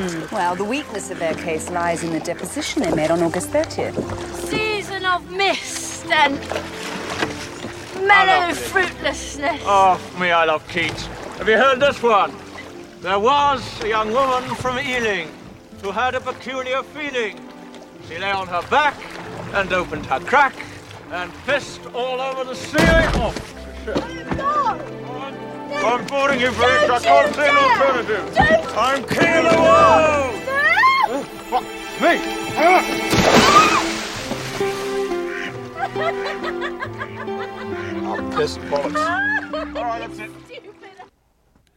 Hmm. Well, the weakness of their case lies in the deposition they made on August 30th. Season of mist and mellow fruitlessness. Oh, me, I love Keats. Have you heard this one? There was a young woman from Ealing who had a peculiar feeling. She lay on her back and opened her crack and pissed all over the ceiling. Oh, shit. I'm boarding you, Briggs. I can't see an alternative. I'm king of the world. What? Me? I'm pissed bollocks. All right, that's it.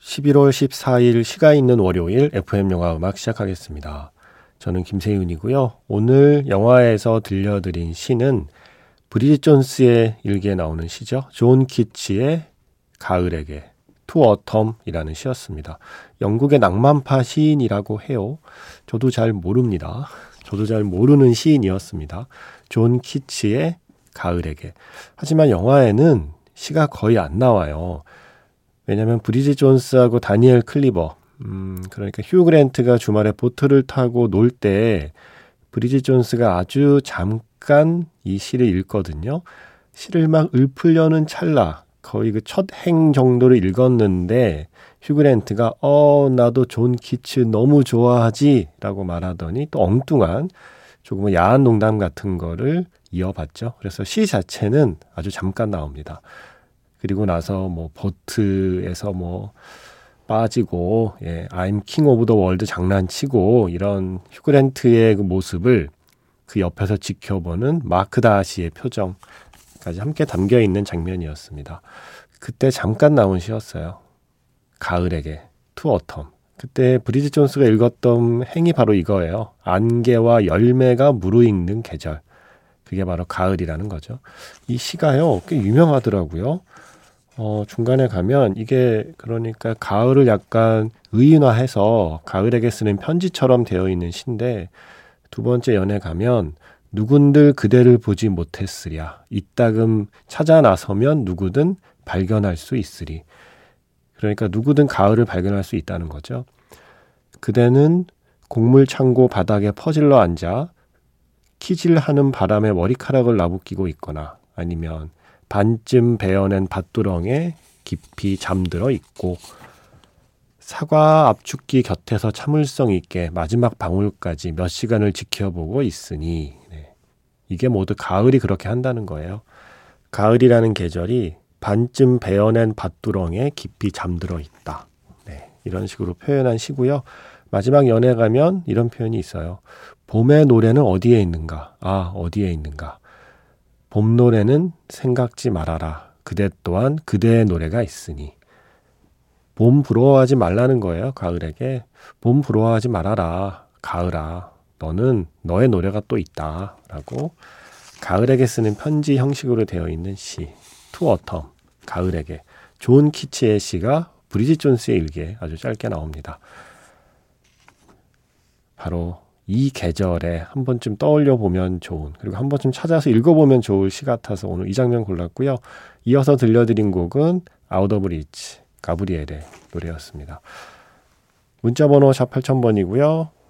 11월 14일 시가 있는 월요일 FM 영화 음악 시작하겠습니다. 저는 김세윤이고요. 오늘 영화에서 들려드린 시는 브리짓 존스의 일기에 나오는 시죠. 존 키츠의 가을에게 To Autumn이라는 시였습니다. 영국의 낭만파 시인이라고 해요. 저도 잘 모릅니다. 저도 잘 모르는 시인이었습니다. 존 키츠의 가을에게. 하지만 영화에는 시가 거의 안 나와요. 왜냐면 브리짓 존스하고 다니엘 클리버, 음, 그러니까 휴 그랜트가 주말에 보트를 타고 놀 때 브리짓 존스가 아주 잠깐 이 시를 읽거든요. 시를 막 읊으려는 찰나, 거의 그 첫 행 정도를 읽었는데 휴 그랜트가 어, 나도 존 키츠 너무 좋아하지 라고 말하더니 또 엉뚱한 조금 야한 농담 같은 거를 이어봤죠. 그래서 시 자체는 아주 잠깐 나옵니다. 그리고 나서 뭐 보트에서 뭐 빠지고 예, I'm King of the World 장난치고 이런 휴그랜트의 그 모습을 그 옆에서 지켜보는 마크 다시의 표정 까지 함께 담겨 있는 장면이었습니다. 그때 잠깐 나온 시였어요. 가을에게 To Autumn. 그때 브리짓 존스가 읽었던 행이 바로 이거예요. 안개와 열매가 무르익는 계절. 그게 바로 가을이라는 거죠. 이 시가요, 꽤 유명하더라고요. 어, 중간에 가면 이게 그러니까 가을을 약간 의인화해서 가을에게 쓰는 편지처럼 되어 있는 시인데 두 번째 연에 가면 누군들 그대를 보지 못했으랴. 이따금 찾아 나서면 누구든 발견할 수 있으리. 그러니까 누구든 가을을 발견할 수 있다는 거죠. 그대는 곡물 창고 바닥에 퍼질러 앉아 키질하는 바람에 머리카락을 나부끼고 있거나 아니면 반쯤 베어낸 밭두렁에 깊이 잠들어 있고 사과 압축기 곁에서 참을성 있게 마지막 방울까지 몇 시간을 지켜보고 있으니 네. 이게 모두 가을이 그렇게 한다는 거예요. 가을이라는 계절이 반쯤 베어낸 밭두렁에 깊이 잠들어 있다. 네. 이런 식으로 표현한 시고요. 마지막 연애 가면 이런 표현이 있어요. 봄의 노래는 어디에 있는가? 아, 어디에 있는가? 봄 노래는 생각지 말아라. 그대 또한 그대의 노래가 있으니. 봄 부러워하지 말라는 거예요, 가을에게. 봄 부러워하지 말아라. 가을아. 너는 너의 노래가 또 있다. 라고 가을에게 쓰는 편지 형식으로 되어 있는 시. To Autumn. 가을에게. 존 키츠의 시가 브리짓 존스의 일기에 아주 짧게 나옵니다. 바로 이 계절에 한 번쯤 떠올려 보면 좋은 그리고 한 번쯤 찾아서 읽어보면 좋을 시 같아서 오늘 이 장면 골랐고요. 이어서 들려드린 곡은 Out of Reach 가브리엘의 노래였습니다. 문자번호 샵 8000번이고요.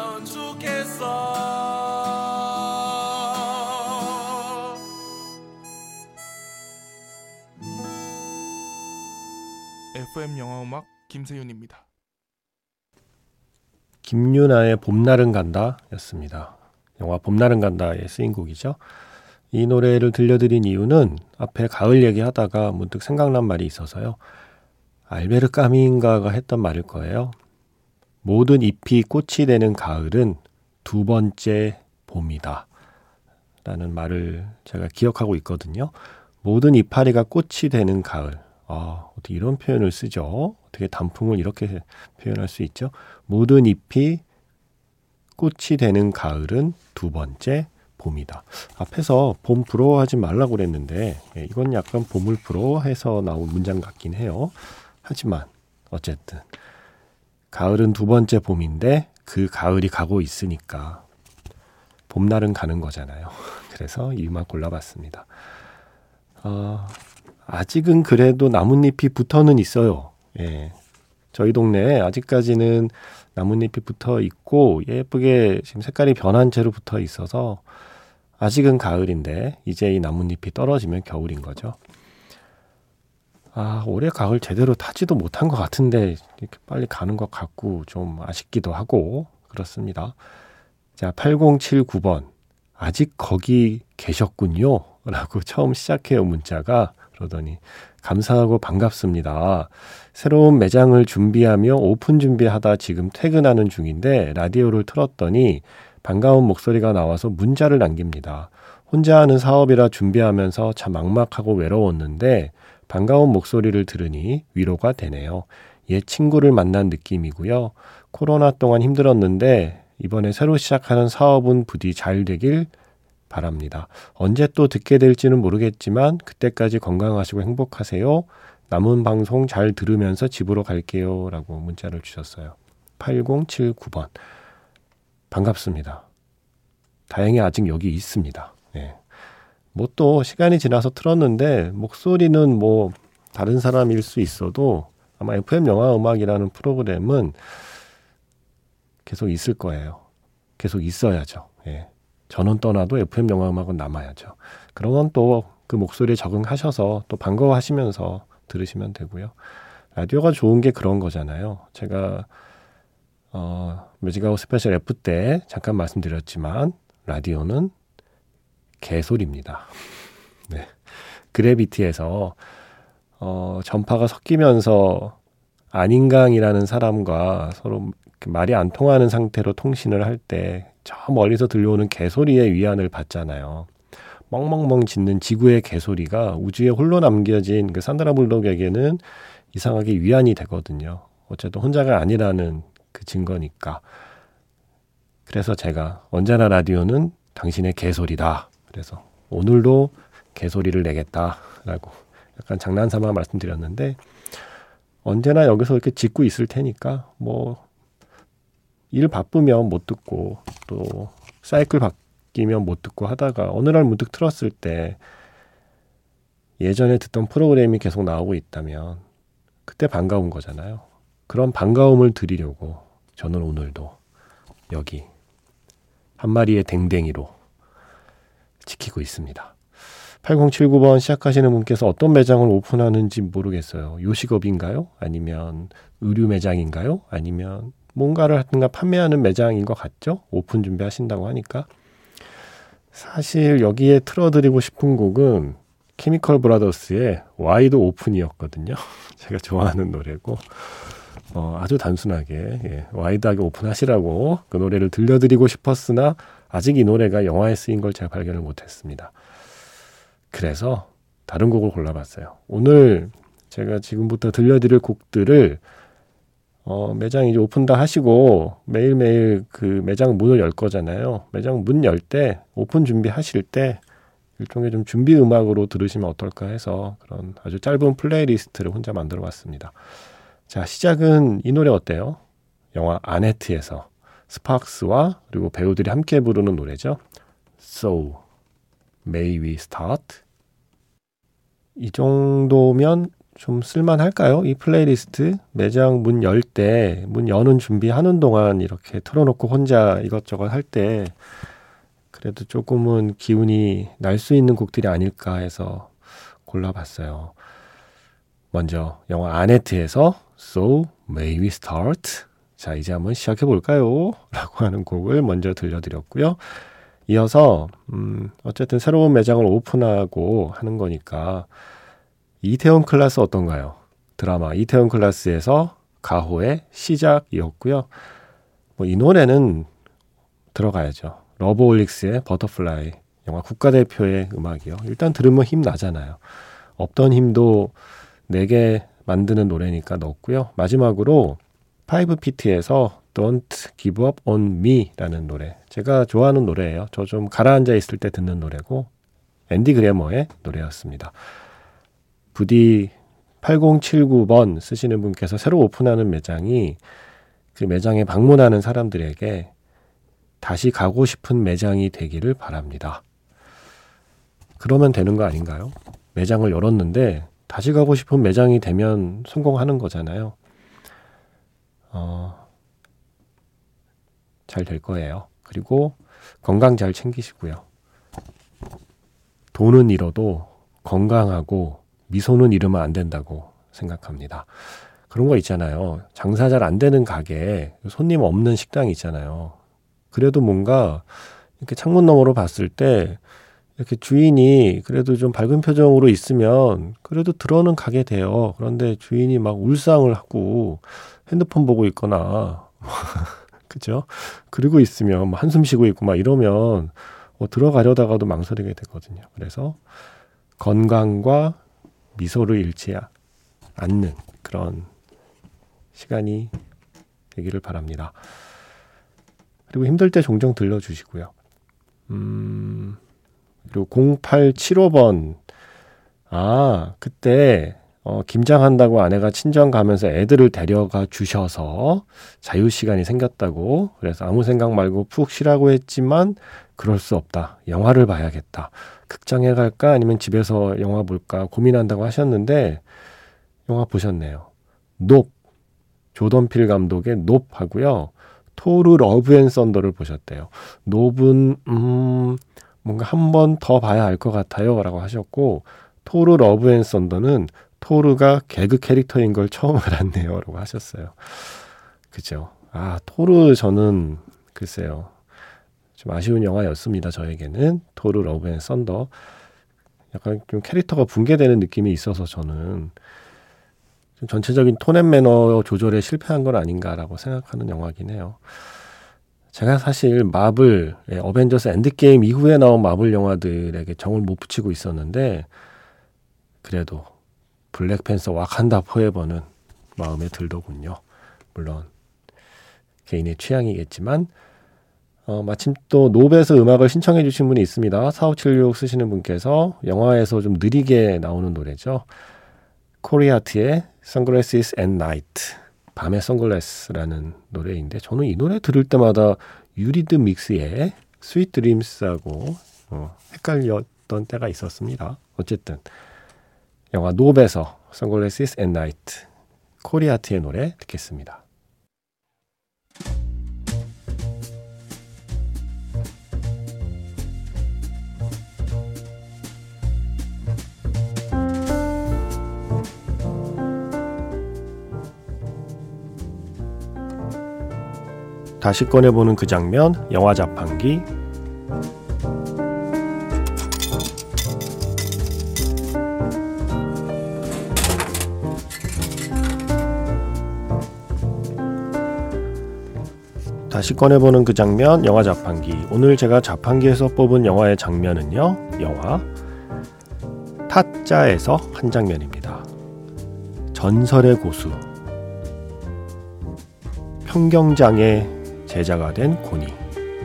나눴으면 좋겠어 FM 영화 음악 김세윤입니다. 김유나의 봄날은 간다 였습니다. 영화 봄날은 간다에 쓰인 곡이죠. 이 노래를 들려드린 이유는 앞에 가을 얘기하다가 문득 생각난 말이 있어서요. 알베르 까미인가가 했던 말일 거예요. 모든 잎이 꽃이 되는 가을은 두 번째 봄이다. 라는 말을 제가 기억하고 있거든요. 모든 이파리가 꽃이 되는 가을. 아, 어떻게 이런 표현을 쓰죠? 어떻게 단풍을 이렇게 표현할 수 있죠? 모든 잎이 꽃이 되는 가을은 두 번째 봄이다. 앞에서 봄 부러워하지 말라고 그랬는데 예, 이건 약간 봄을 부러워해서 나온 문장 같긴 해요. 하지만 어쨌든 가을은 두 번째 봄인데 그 가을이 가고 있으니까 봄날은 가는 거잖아요. 그래서 이 음악 골라봤습니다. 어, 아직은 그래도 나뭇잎이 붙어는 있어요. 예. 저희 동네에 아직까지는 나뭇잎이 붙어 있고 예쁘게 지금 색깔이 변한 채로 붙어 있어서 아직은 가을인데 이제 이 나뭇잎이 떨어지면 겨울인 거죠. 아, 올해 가을 제대로 타지도 못한 것 같은데 이렇게 빨리 가는 것 같고 좀 아쉽기도 하고 그렇습니다. 자, 8079번. 아직 거기 계셨군요. 라고 처음 시작해요, 문자가. 그러더니 감사하고 반갑습니다. 새로운 매장을 준비하며 오픈 준비하다 지금 퇴근하는 중인데 라디오를 틀었더니 반가운 목소리가 나와서 문자를 남깁니다. 혼자 하는 사업이라 준비하면서 참 막막하고 외로웠는데 반가운 목소리를 들으니 위로가 되네요. 옛 친구를 만난 느낌이고요. 코로나 동안 힘들었는데 이번에 새로 시작하는 사업은 부디 잘 되길 바랍니다. 언제 또 듣게 될지는 모르겠지만 그때까지 건강하시고 행복하세요. 남은 방송 잘 들으면서 집으로 갈게요. 라고 문자를 주셨어요. 8079번. 반갑습니다. 다행히 아직 여기 있습니다. 네. 뭐또 시간이 지나서 틀었는데 목소리는 뭐 다른 사람일 수 있어도 아마 FM 영화 음악이라는 프로그램은 계속 있을 거예요. 계속 있어야죠. 예. 저는 떠나도 FM 영화 음악은 남아야죠. 그러면 또 그 목소리에 적응하셔서 또 반가워하시면서 들으시면 되고요. 라디오가 좋은 게 그런 거잖아요. 제가 어, 뮤직아웃 스페셜 F 때 잠깐 말씀드렸지만 라디오는 개소리입니다. 네. 그래비티에서 어, 전파가 섞이면서 아닌강이라는 사람과 서로 말이 안 통하는 상태로 통신을 할 때 저 멀리서 들려오는 개소리의 위안을 받잖아요. 멍멍멍 짖는 지구의 개소리가 우주에 홀로 남겨진 그 산드라 블록에게는 이상하게 위안이 되거든요. 어쨌든 혼자가 아니라는 그 증거니까. 그래서 제가 언제나 라디오는 당신의 개소리다. 그래서 오늘도 개소리를 내겠다라고 약간 장난삼아 말씀드렸는데 언제나 여기서 이렇게 짓고 있을 테니까 뭐 일 바쁘면 못 듣고 또 사이클 바뀌면 못 듣고 하다가 어느 날 문득 틀었을 때 예전에 듣던 프로그램이 계속 나오고 있다면 그때 반가운 거잖아요. 그런 반가움을 드리려고 저는 오늘도 여기 한 마리의 댕댕이로 지키고 있습니다. 8079번 시작하시는 분께서 어떤 매장을 오픈하는지 모르겠어요. 요식업인가요? 아니면 의류 매장인가요? 아니면 뭔가를 하든가 판매하는 매장인 것 같죠? 오픈 준비하신다고 하니까. 사실 여기에 틀어드리고 싶은 곡은 케미컬 브라더스의 Wide Open이었거든요. 제가 좋아하는 노래고. 어, 아주 단순하게 예, 와이드하게 오픈하시라고 그 노래를 들려드리고 싶었으나 아직 이 노래가 영화에 쓰인 걸 제가 발견을 못했습니다. 그래서 다른 곡을 골라봤어요. 오늘 제가 지금부터 들려드릴 곡들을 어, 매장 이제 오픈 다 하시고 매일매일 그 매장 문을 열 거잖아요. 매장 문 열 때 오픈 준비하실 때 일종의 좀 준비 음악으로 들으시면 어떨까 해서 그런 아주 짧은 플레이리스트를 혼자 만들어 봤습니다. 자, 시작은 이 노래 어때요? 영화 아네트에서 스파크스와 그리고 배우들이 함께 부르는 노래죠. So May We Start? 이 정도면 좀 쓸만할까요? 이 플레이리스트 매장 문 열 때, 문 여는 준비하는 동안 이렇게 틀어놓고 혼자 이것저것 할 때 그래도 조금은 기운이 날 수 있는 곡들이 아닐까 해서 골라봤어요. 먼저 영화 아네트에서 So May We Start? 자, 이제 한번 시작해 볼까요? 라고 하는 곡을 먼저 들려드렸고요. 이어서 음, 어쨌든 새로운 매장을 오픈하고 하는 거니까 이태원 클라스 어떤가요? 드라마 이태원 클라스에서 가호의 시작이었고요. 뭐 이 노래는 들어가야죠. 러브홀릭스의 Butterfly 영화 국가대표의 음악이요. 일단 들으면 힘 나잖아요. 없던 힘도 내게 만드는 노래니까 넣었고요. 마지막으로 5피트에서 Don't Give Up On Me라는 노래. 제가 좋아하는 노래예요. 저 좀 가라앉아 있을 때 듣는 노래고 앤디 그래머의 노래였습니다. 부디 8079번 쓰시는 분께서 새로 오픈하는 매장이 그 매장에 방문하는 사람들에게 다시 가고 싶은 매장이 되기를 바랍니다. 그러면 되는 거 아닌가요? 매장을 열었는데 다시 가고 싶은 매장이 되면 성공하는 거잖아요. 어, 잘 될 거예요. 그리고 건강 잘 챙기시고요. 돈은 잃어도 건강하고 미소는 잃으면 안 된다고 생각합니다. 그런 거 있잖아요. 장사 잘 안 되는 가게, 손님 없는 식당 있잖아요. 그래도 뭔가 이렇게 창문 너머로 봤을 때 이렇게 주인이 그래도 좀 밝은 표정으로 있으면 그래도 들어는 가게 돼요. 그런데 주인이 막 울상을 하고 핸드폰 보고 있거나 그죠? 그리고 있으면 뭐 한숨 쉬고 있고 막 이러면 뭐 들어가려다가도 망설이게 되거든요. 그래서 건강과 미소를 잃지 않는 그런 시간이 되기를 바랍니다. 그리고 힘들 때 종종 들려주시고요. 음, 그리고 0875번. 아, 그때, 어, 김장한다고 아내가 친정 가면서 애들을 데려가 주셔서 자유 시간이 생겼다고. 그래서 아무 생각 말고 푹 쉬라고 했지만, 그럴 수 없다. 영화를 봐야겠다. 극장에 갈까? 아니면 집에서 영화 볼까? 고민한다고 하셨는데, 영화 보셨네요. Nope. 조던 필 감독의 Nope 하고요. 토르 Love and Thunder를 보셨대요. Nope은, 음, 뭔가 한 번 더 봐야 알 것 같아요. 라고 하셨고, 토르 Love and Thunder는 토르가 개그 캐릭터인 걸 처음 알았네요. 라고 하셨어요. 그죠. 아, 토르 저는 글쎄요. 좀 아쉬운 영화였습니다. 저에게는. 토르 Love and Thunder. 약간 좀 캐릭터가 붕괴되는 느낌이 있어서 저는 좀 전체적인 tone and manner 조절에 실패한 건 아닌가라고 생각하는 영화긴 해요. 제가 사실 마블, 예, 어벤져스 Endgame 이후에 나온 마블 영화들에게 정을 못 붙이고 있었는데, 그래도 블랙팬서 와칸다 포에버는 마음에 들더군요. 물론, 개인의 취향이겠지만, 어, 마침 또 Nope에서 음악을 신청해 주신 분이 있습니다. 4576 쓰시는 분께서 영화에서 좀 느리게 나오는 노래죠. 코리 하트의 Sunglasses at Night. 밤의 선글라스라는 노래인데 저는 이 노래 들을 때마다 유리스믹스의 Sweet Dreams하고 어, 헷갈렸던 때가 있었습니다. 어쨌든 영화 노베에서 Sunglasses at Night 코리아트의 노래 듣겠습니다. 다시 꺼내보는 그 장면, 영화 자판기. 다시 꺼내보는 그 장면, 영화 자판기. 오늘 제가 자판기에서 뽑은 영화의 장면은요, 영화 타짜에서 한 장면입니다. 전설의 고수. 평경장의 제자가 된 고니.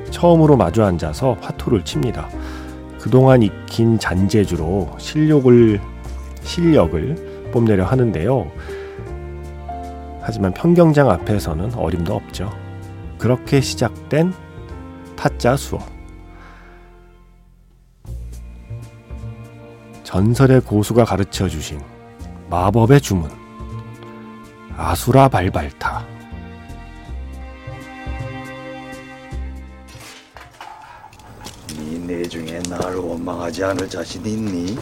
처음으로 마주 앉아서 화투를 칩니다. 그동안 익힌 잔재주로 실력을, 실력을 뽐내려 하는데요. 하지만 평경장 앞에서는 어림도 없죠. 그렇게 시작된 타짜 수업. 전설의 고수가 가르쳐 주신 마법의 주문. 아수라 발발타. 네 중에 나를 원망하지 않을 자신 있니?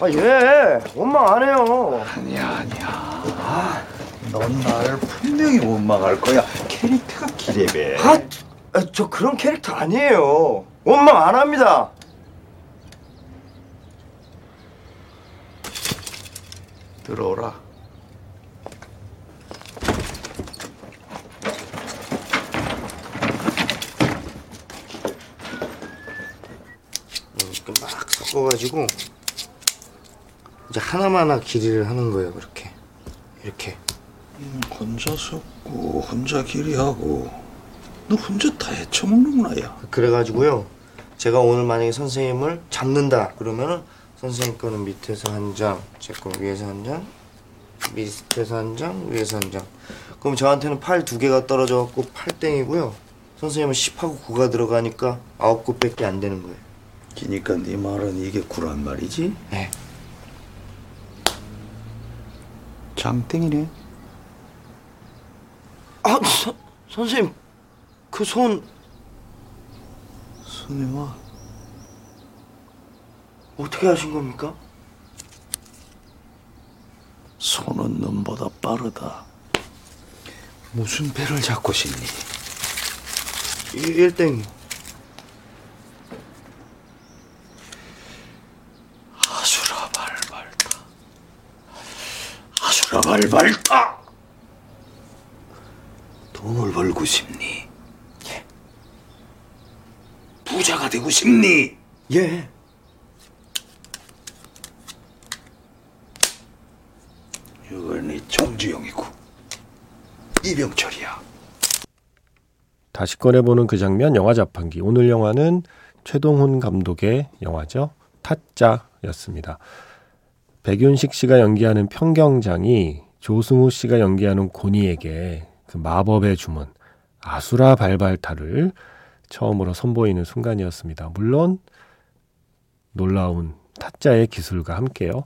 아, 예. 원망 안 해요. 아니야 아니야 넌 나를 분명히 원망할 거야 캐릭터가 기레배 아, 아, 저 그런 캐릭터 아니에요. 원망 안 합니다. 들어오라. 이렇게 막 섞어가지고 이제 하나만 하나 길이를 하는 거예요. 그렇게. 혼자 섞고 혼자 길이하고 너 혼자 다 헤쳐먹는구나 야. 그래가지고요. 제가 오늘 만약에 선생님을 잡는다 그러면은 선생님 거는 밑에서 한 장, 제거 위에서 한 장, 밑에서 한 장, 위에서 한 장. 그럼 저한테는 팔 두 개가 떨어져갖고 팔땡이고요. 선생님은 10하고 9가 들어가니까 9 9밖에 안 되는 거예요. 기니까 네 말은 이게 구란 말이지? 네. 장땡이네. 아, 서, 선생님, 그손 와. 어떻게 하신 겁니까? 손은 눈보다 빠르다. 무슨 배를 잡고 싶니? 이- 일땡이. 아수라 발발타. 아수라 발발타. 돈을 벌고 싶니? 예. 부자가 되고 싶니? 예. 이건 네 정주영이고 이병철이야. 다시 꺼내보는 그 장면 영화 자판기. 오늘 영화는 최동훈 감독의 영화죠. 타짜였습니다. 백윤식 씨가 연기하는 평경장이 조승우 씨가 연기하는 고니에게 그 마법의 주문 아수라 발발타를 처음으로 선보이는 순간이었습니다. 물론 놀라운 타짜의 기술과 함께요.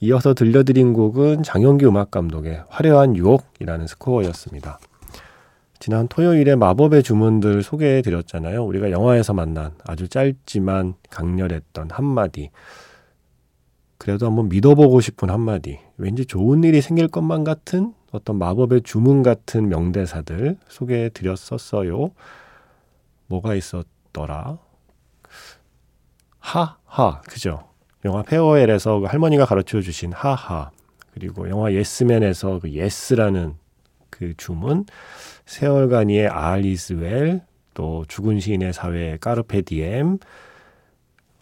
이어서 들려드린 곡은 장영규 음악 감독의 화려한 유혹이라는 스코어였습니다. 지난 토요일에 마법의 주문들 소개해 드렸잖아요. 우리가 영화에서 만난 아주 짧지만 강렬했던 한마디. 그래도 한번 믿어보고 싶은 한마디. 왠지 좋은 일이 생길 것만 같은 어떤 마법의 주문 같은 명대사들 소개해 드렸었어요. 뭐가 있었더라? 하하, 그죠? 영화 Farewell에서 그 할머니가 가르쳐 주신 하하. 그리고 영화 예스맨에서 그 yes라는 그 주문. 세 얼간이의 All is well, 또 죽은 시인의 사회 Carpe diem,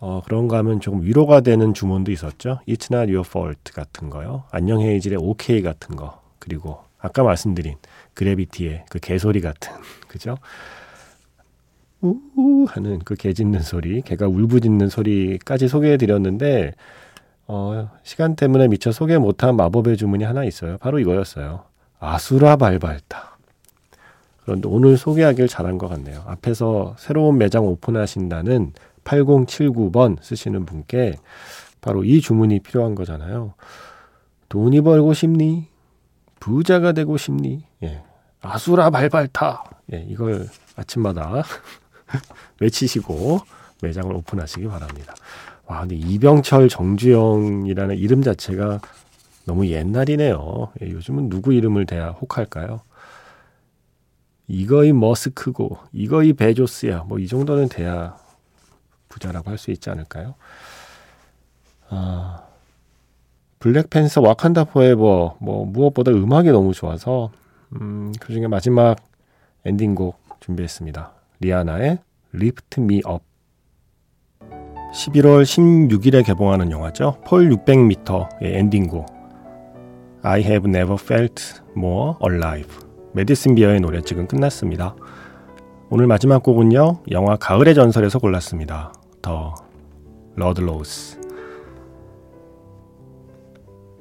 어, 그런가 하면 조금 위로가 되는 주문도 있었죠. It's not your fault 같은 거요. 안녕 헤이즐의 OK 같은 거. 그리고 아까 말씀드린 그래비티의 그 개소리 같은, 그죠? 우우 하는 그 개 짖는 소리, 개가 울부짖는 소리까지 소개해 드렸는데, 어, 시간 때문에 미처 소개 못한 마법의 주문이 하나 있어요. 바로 이거였어요. 아수라 발발타. 그런데 오늘 소개하길 잘한 것 같네요. 앞에서 새로운 매장 오픈하신다는 8079번 쓰시는 분께 바로 이 주문이 필요한 거잖아요. 돈이 벌고 싶니? 부자가 되고 싶니? 예. 아수라 발발타. 예, 이걸 아침마다 외치시고 매장을 오픈하시기 바랍니다. 와, 근데 이병철 정주영이라는 이름 자체가 너무 옛날이네요. 예, 요즘은 누구 이름을 대야 혹할까요? 이거이 머스크고 이거이 베조스야. 뭐 이 정도는 돼야 부자라고 할 수 있지 않을까요? 아, 블랙팬서 와칸다 포에버 뭐 무엇보다 음악이 너무 좋아서 음, 그중에 마지막 엔딩곡 준비했습니다. 리아나의 Lift Me Up 11월 16일에 개봉하는 영화죠. Fall 600m의 엔딩곡 I have never felt more alive 매디슨 비어의 노래 지금 끝났습니다. 오늘 마지막 곡은요. 영화 가을의 전설에서 골랐습니다. 더 러드로우스